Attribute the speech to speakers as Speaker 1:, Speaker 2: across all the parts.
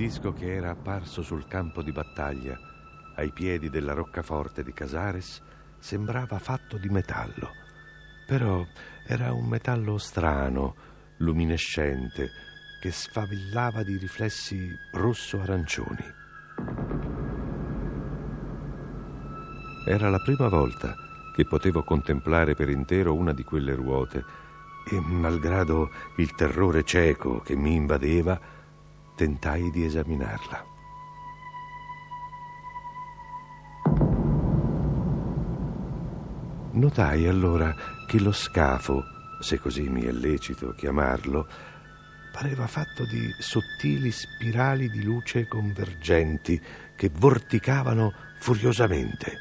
Speaker 1: Disco che era apparso sul campo di battaglia, ai piedi della roccaforte di Casares, sembrava fatto di metallo. Però era un metallo strano, luminescente, che sfavillava di riflessi rosso-arancioni. Era la prima volta che potevo contemplare per intero una di quelle ruote e, malgrado il terrore cieco che mi invadeva, tentai di esaminarla. Notai allora che lo scafo, se così mi è lecito chiamarlo, pareva fatto di sottili spirali di luce convergenti che vorticavano furiosamente.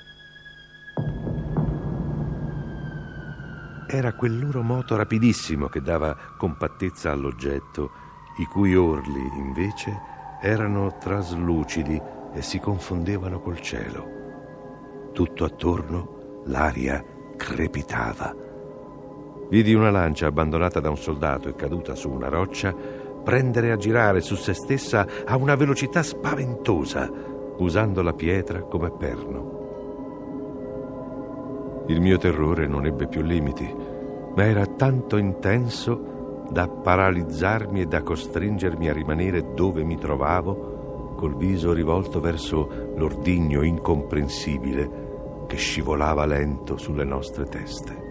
Speaker 1: Era quel loro moto rapidissimo che dava compattezza all'oggetto, i cui orli, invece, erano traslucidi e si confondevano col cielo. Tutto attorno l'aria crepitava. Vidi una lancia abbandonata da un soldato e caduta su una roccia prendere a girare su se stessa a una velocità spaventosa, usando la pietra come perno. Il mio terrore non ebbe più limiti, ma era tanto intenso da paralizzarmi e da costringermi a rimanere dove mi trovavo, col viso rivolto verso l'ordigno incomprensibile che scivolava lento sulle nostre teste.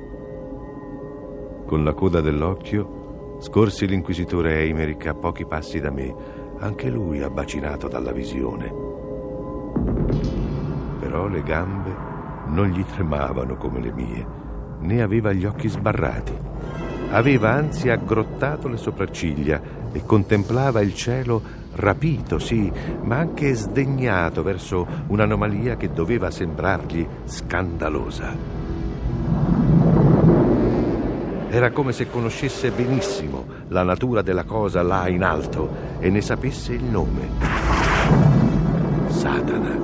Speaker 1: Con la coda dell'occhio scorsi l'inquisitore Eimerick a pochi passi da me, anche lui abbacinato dalla visione. Però le gambe non gli tremavano come le mie, né aveva gli occhi sbarrati. Aveva anzi aggrottato le sopracciglia e contemplava il cielo rapito, sì, ma anche sdegnato verso un'anomalia che doveva sembrargli scandalosa. Era come se conoscesse benissimo la natura della cosa là in alto e ne sapesse il nome. Satana.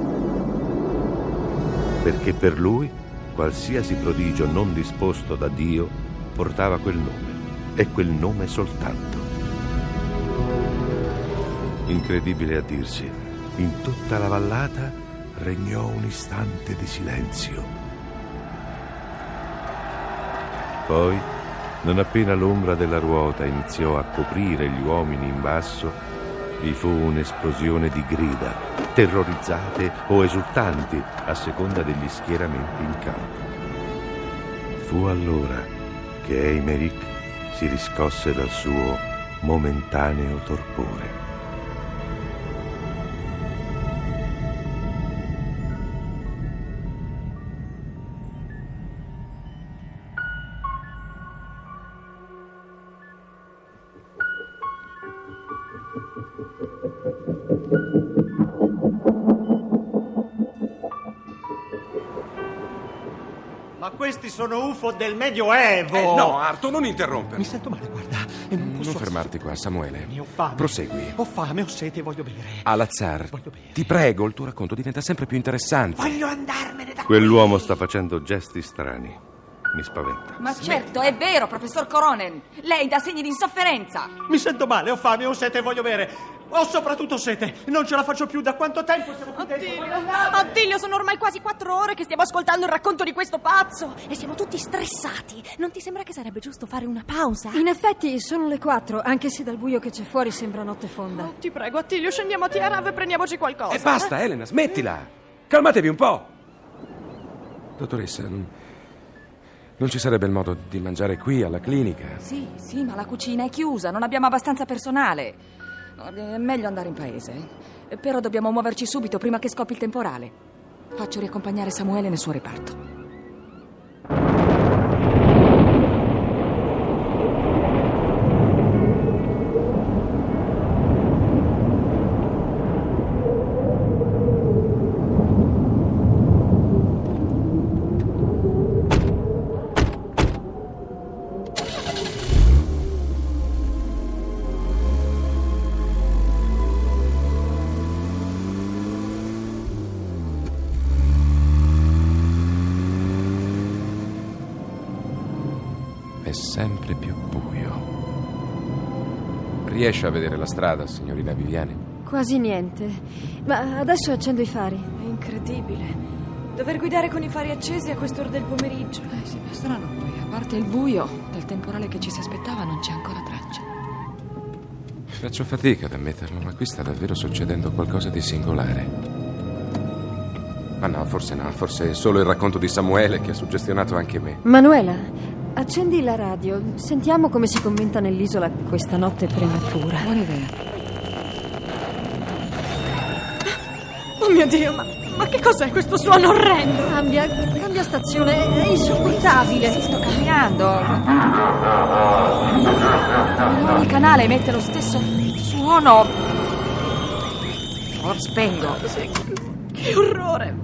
Speaker 1: Perché per lui qualsiasi prodigio non disposto da Dio portava quel nome e quel nome soltanto. Incredibile a dirsi, in tutta la vallata regnò un istante di silenzio. Poi, non appena l'ombra della ruota iniziò a coprire gli uomini in basso, vi fu un'esplosione di grida, terrorizzate o esultanti a seconda degli schieramenti in campo. Fu allora che Eimerick si riscosse dal suo momentaneo torpore.
Speaker 2: Questi sono UFO del Medioevo!
Speaker 3: Eh, no, Arto, non interrompermi.
Speaker 2: Mi sento male, guarda, e non posso...
Speaker 3: Non fermarti qua, Samuele.
Speaker 2: Ho fame.
Speaker 3: Prosegui.
Speaker 2: Ho fame, ho sete, voglio bere.
Speaker 3: Alazar,
Speaker 2: Voglio bere.
Speaker 3: ti prego, il tuo racconto diventa sempre più interessante.
Speaker 2: Voglio andarmene da
Speaker 1: Quell'uomo sta facendo gesti strani. Mi spaventa.
Speaker 4: Ma certo, è vero, professor Coronen. Lei dà segni di insofferenza.
Speaker 2: qui. Mi sento male, ho fame, ho sete, voglio bere. Ho soprattutto sete. Non ce la faccio più. Da quanto tempo siamo qui dentro?
Speaker 4: Attilio, Attilio, sono ormai quasi quattro ore che stiamo ascoltando il racconto di questo pazzo e siamo tutti stressati. Non ti sembra che sarebbe giusto fare una pausa?
Speaker 5: In effetti sono le quattro, anche se dal buio che c'è fuori sembra notte fonda.
Speaker 4: Ti prego, Attilio, scendiamo a Tiarav e prendiamoci qualcosa.
Speaker 3: E basta, Elena, smettila. Calmatevi un po'. Dottoressa, non, non ci sarebbe il modo di mangiare qui alla clinica?
Speaker 6: Sì, sì, ma la cucina è chiusa, non abbiamo abbastanza personale. È meglio andare in paese. eh. Però dobbiamo muoverci subito prima che scoppi il temporale. Faccio riaccompagnare Samuele nel suo reparto.
Speaker 3: Riesce a vedere la strada, signorina Viviani?
Speaker 5: Quasi niente. Ma adesso accendo i fari.
Speaker 4: È incredibile. Dover guidare con i fari accesi a quest'ora del pomeriggio.
Speaker 6: Eh sì, è strano poi. A parte il buio, del temporale che ci si aspettava non c'è ancora traccia.
Speaker 3: Faccio fatica ad ammetterlo, ma qui sta davvero succedendo qualcosa di singolare. Ma no, forse no, forse è solo il racconto di Samuele che ha suggestionato anche me.
Speaker 5: Manuela, accendi la radio. Sentiamo come si commenta nell'isola questa notte prematura.
Speaker 6: Buona idea.
Speaker 4: Oh mio Dio, ma, ma che cos'è questo suono orrendo?
Speaker 5: Cambia, cambia stazione, è insopportabile.
Speaker 6: Sì, sto cambiando. Ogni canale emette lo stesso suono. Ora spengo.
Speaker 4: Sì, che orrore!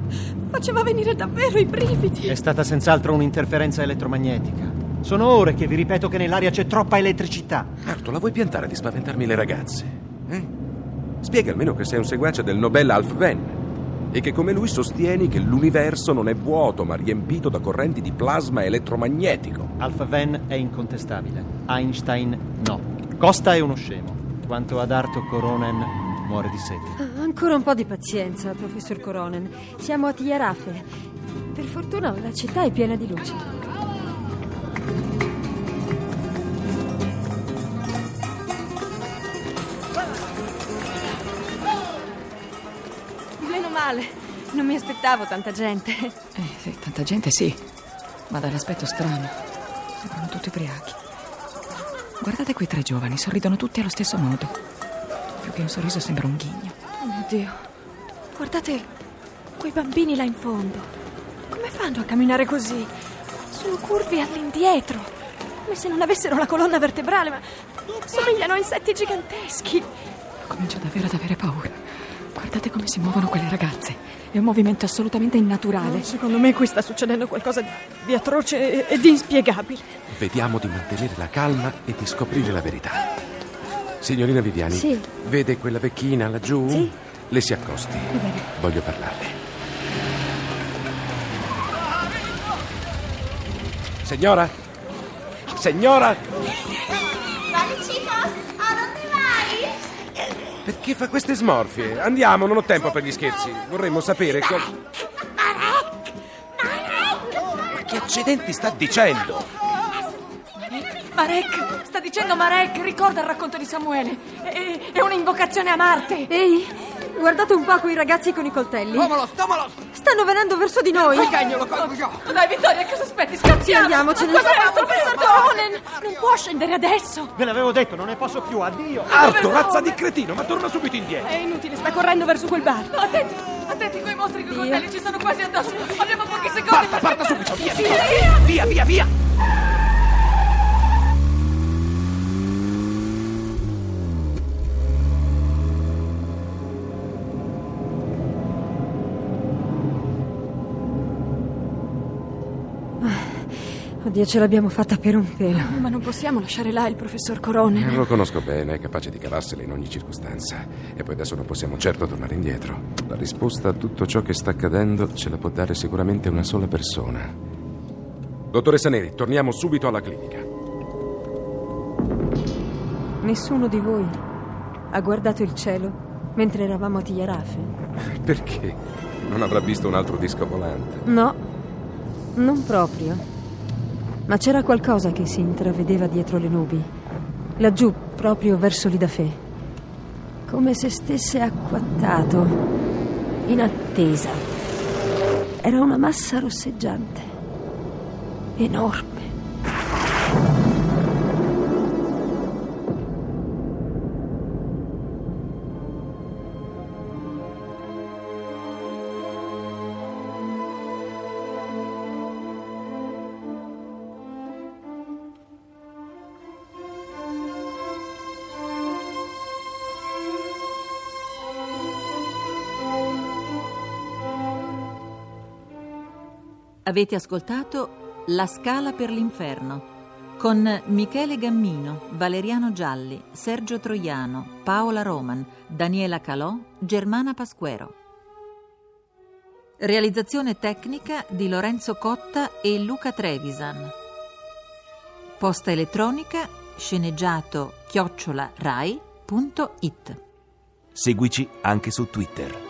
Speaker 4: Faceva venire davvero i brividi.
Speaker 2: È stata senz'altro un'interferenza elettromagnetica. Sono ore che vi ripeto che nell'aria c'è troppa elettricità.
Speaker 3: Arto, la vuoi piantare di spaventarmi le ragazze? Eh? Spiega almeno che sei un seguace del Nobel Alf Venn e che come lui sostieni che l'universo non è vuoto ma riempito da correnti di plasma elettromagnetico.
Speaker 2: Alpha Venn è incontestabile. Einstein no. Costa è uno scemo. Quanto ad Arto Coronen, muore di sete.
Speaker 5: Ah, Ancora un po' di pazienza, professor Coronen. Siamo a Tiarafe. Per fortuna la città è piena di luci.
Speaker 4: Meno male, non mi aspettavo tanta gente.
Speaker 6: Eh sì, tanta gente sì, ma dall'aspetto strano. Sembrano tutti ubriachi. Guardate quei tre giovani, sorridono tutti allo stesso modo. Più che un sorriso sembra un ghigno.
Speaker 4: Oh mio Dio, guardate quei bambini là in fondo. Come fanno a camminare così? Sono curvi all'indietro, come se non avessero la colonna vertebrale, ma somigliano a insetti giganteschi.
Speaker 6: Comincio davvero ad avere paura. Guardate come si muovono quelle ragazze. È un movimento assolutamente innaturale.
Speaker 4: Secondo me qui sta succedendo qualcosa di atroce e, e di inspiegabile.
Speaker 3: Vediamo di mantenere la calma e di scoprire la verità. Signorina Viviani,
Speaker 5: Sì.
Speaker 3: vede quella vecchina laggiù?
Speaker 5: Sì.
Speaker 3: Le si accosti. Voglio parlarle. Signora? Signora? Perché fa queste smorfie? Andiamo, non ho tempo per gli scherzi. Vorremmo sapere co- Ma che accidenti sta dicendo?
Speaker 6: Marek! Sta dicendo Marek! Ricorda il racconto di Samuele! È, è un'invocazione a Marte!
Speaker 5: Ehi, guardate un po' quei ragazzi con i coltelli.
Speaker 2: Tomalos, tomalos!
Speaker 5: Stanno venendo verso di noi.
Speaker 2: Cagnolo, colgo io!
Speaker 6: Dai, Vittoria, cosa aspetti? Scappiamo!
Speaker 5: Andiamocene.
Speaker 6: Cos'è questo, professor Coronen? Non può scendere adesso!
Speaker 2: Ve l'avevo detto, non ne posso più, addio!
Speaker 3: Arto, razza di cretino, ma torna subito indietro.
Speaker 4: È inutile, sta correndo verso quel bar.
Speaker 6: Attenti! Attenti, quei mostri con i coltelli ci sono quasi addosso! Abbiamo pochi secondi!
Speaker 3: Parta,
Speaker 6: per-
Speaker 3: parta subito, via, via, via, via,
Speaker 5: Oddio, ce l'abbiamo fatta per un pelo.
Speaker 4: Ma non possiamo lasciare là il professor Corone.
Speaker 3: Lo conosco bene, è capace di cavarsela in ogni circostanza. E poi adesso non possiamo certo tornare indietro. La risposta a tutto ciò che sta accadendo ce la può dare sicuramente una sola persona. Dottoressa Neri, torniamo subito alla clinica.
Speaker 5: Nessuno di voi Ha guardato il cielo mentre eravamo a Tiarafe?
Speaker 3: Perché? Non avrà visto un altro disco volante?
Speaker 5: No, non proprio. Ma c'era qualcosa che si intravedeva dietro le nubi. Laggiù, proprio verso l'Idafè. Come se stesse acquattato, in attesa. Era una massa rosseggiante. Enorme.
Speaker 7: Avete ascoltato La Scala per l'Inferno con Michele Gammino, Valeriano Gialli, Sergio Troiano, Paola Roman, Daniela Calò, Germana Pasquero. Realizzazione tecnica di Lorenzo Cotta e Luca Trevisan. Posta elettronica sceneggiato chiocciola rai.it.
Speaker 8: Seguici anche su Twitter.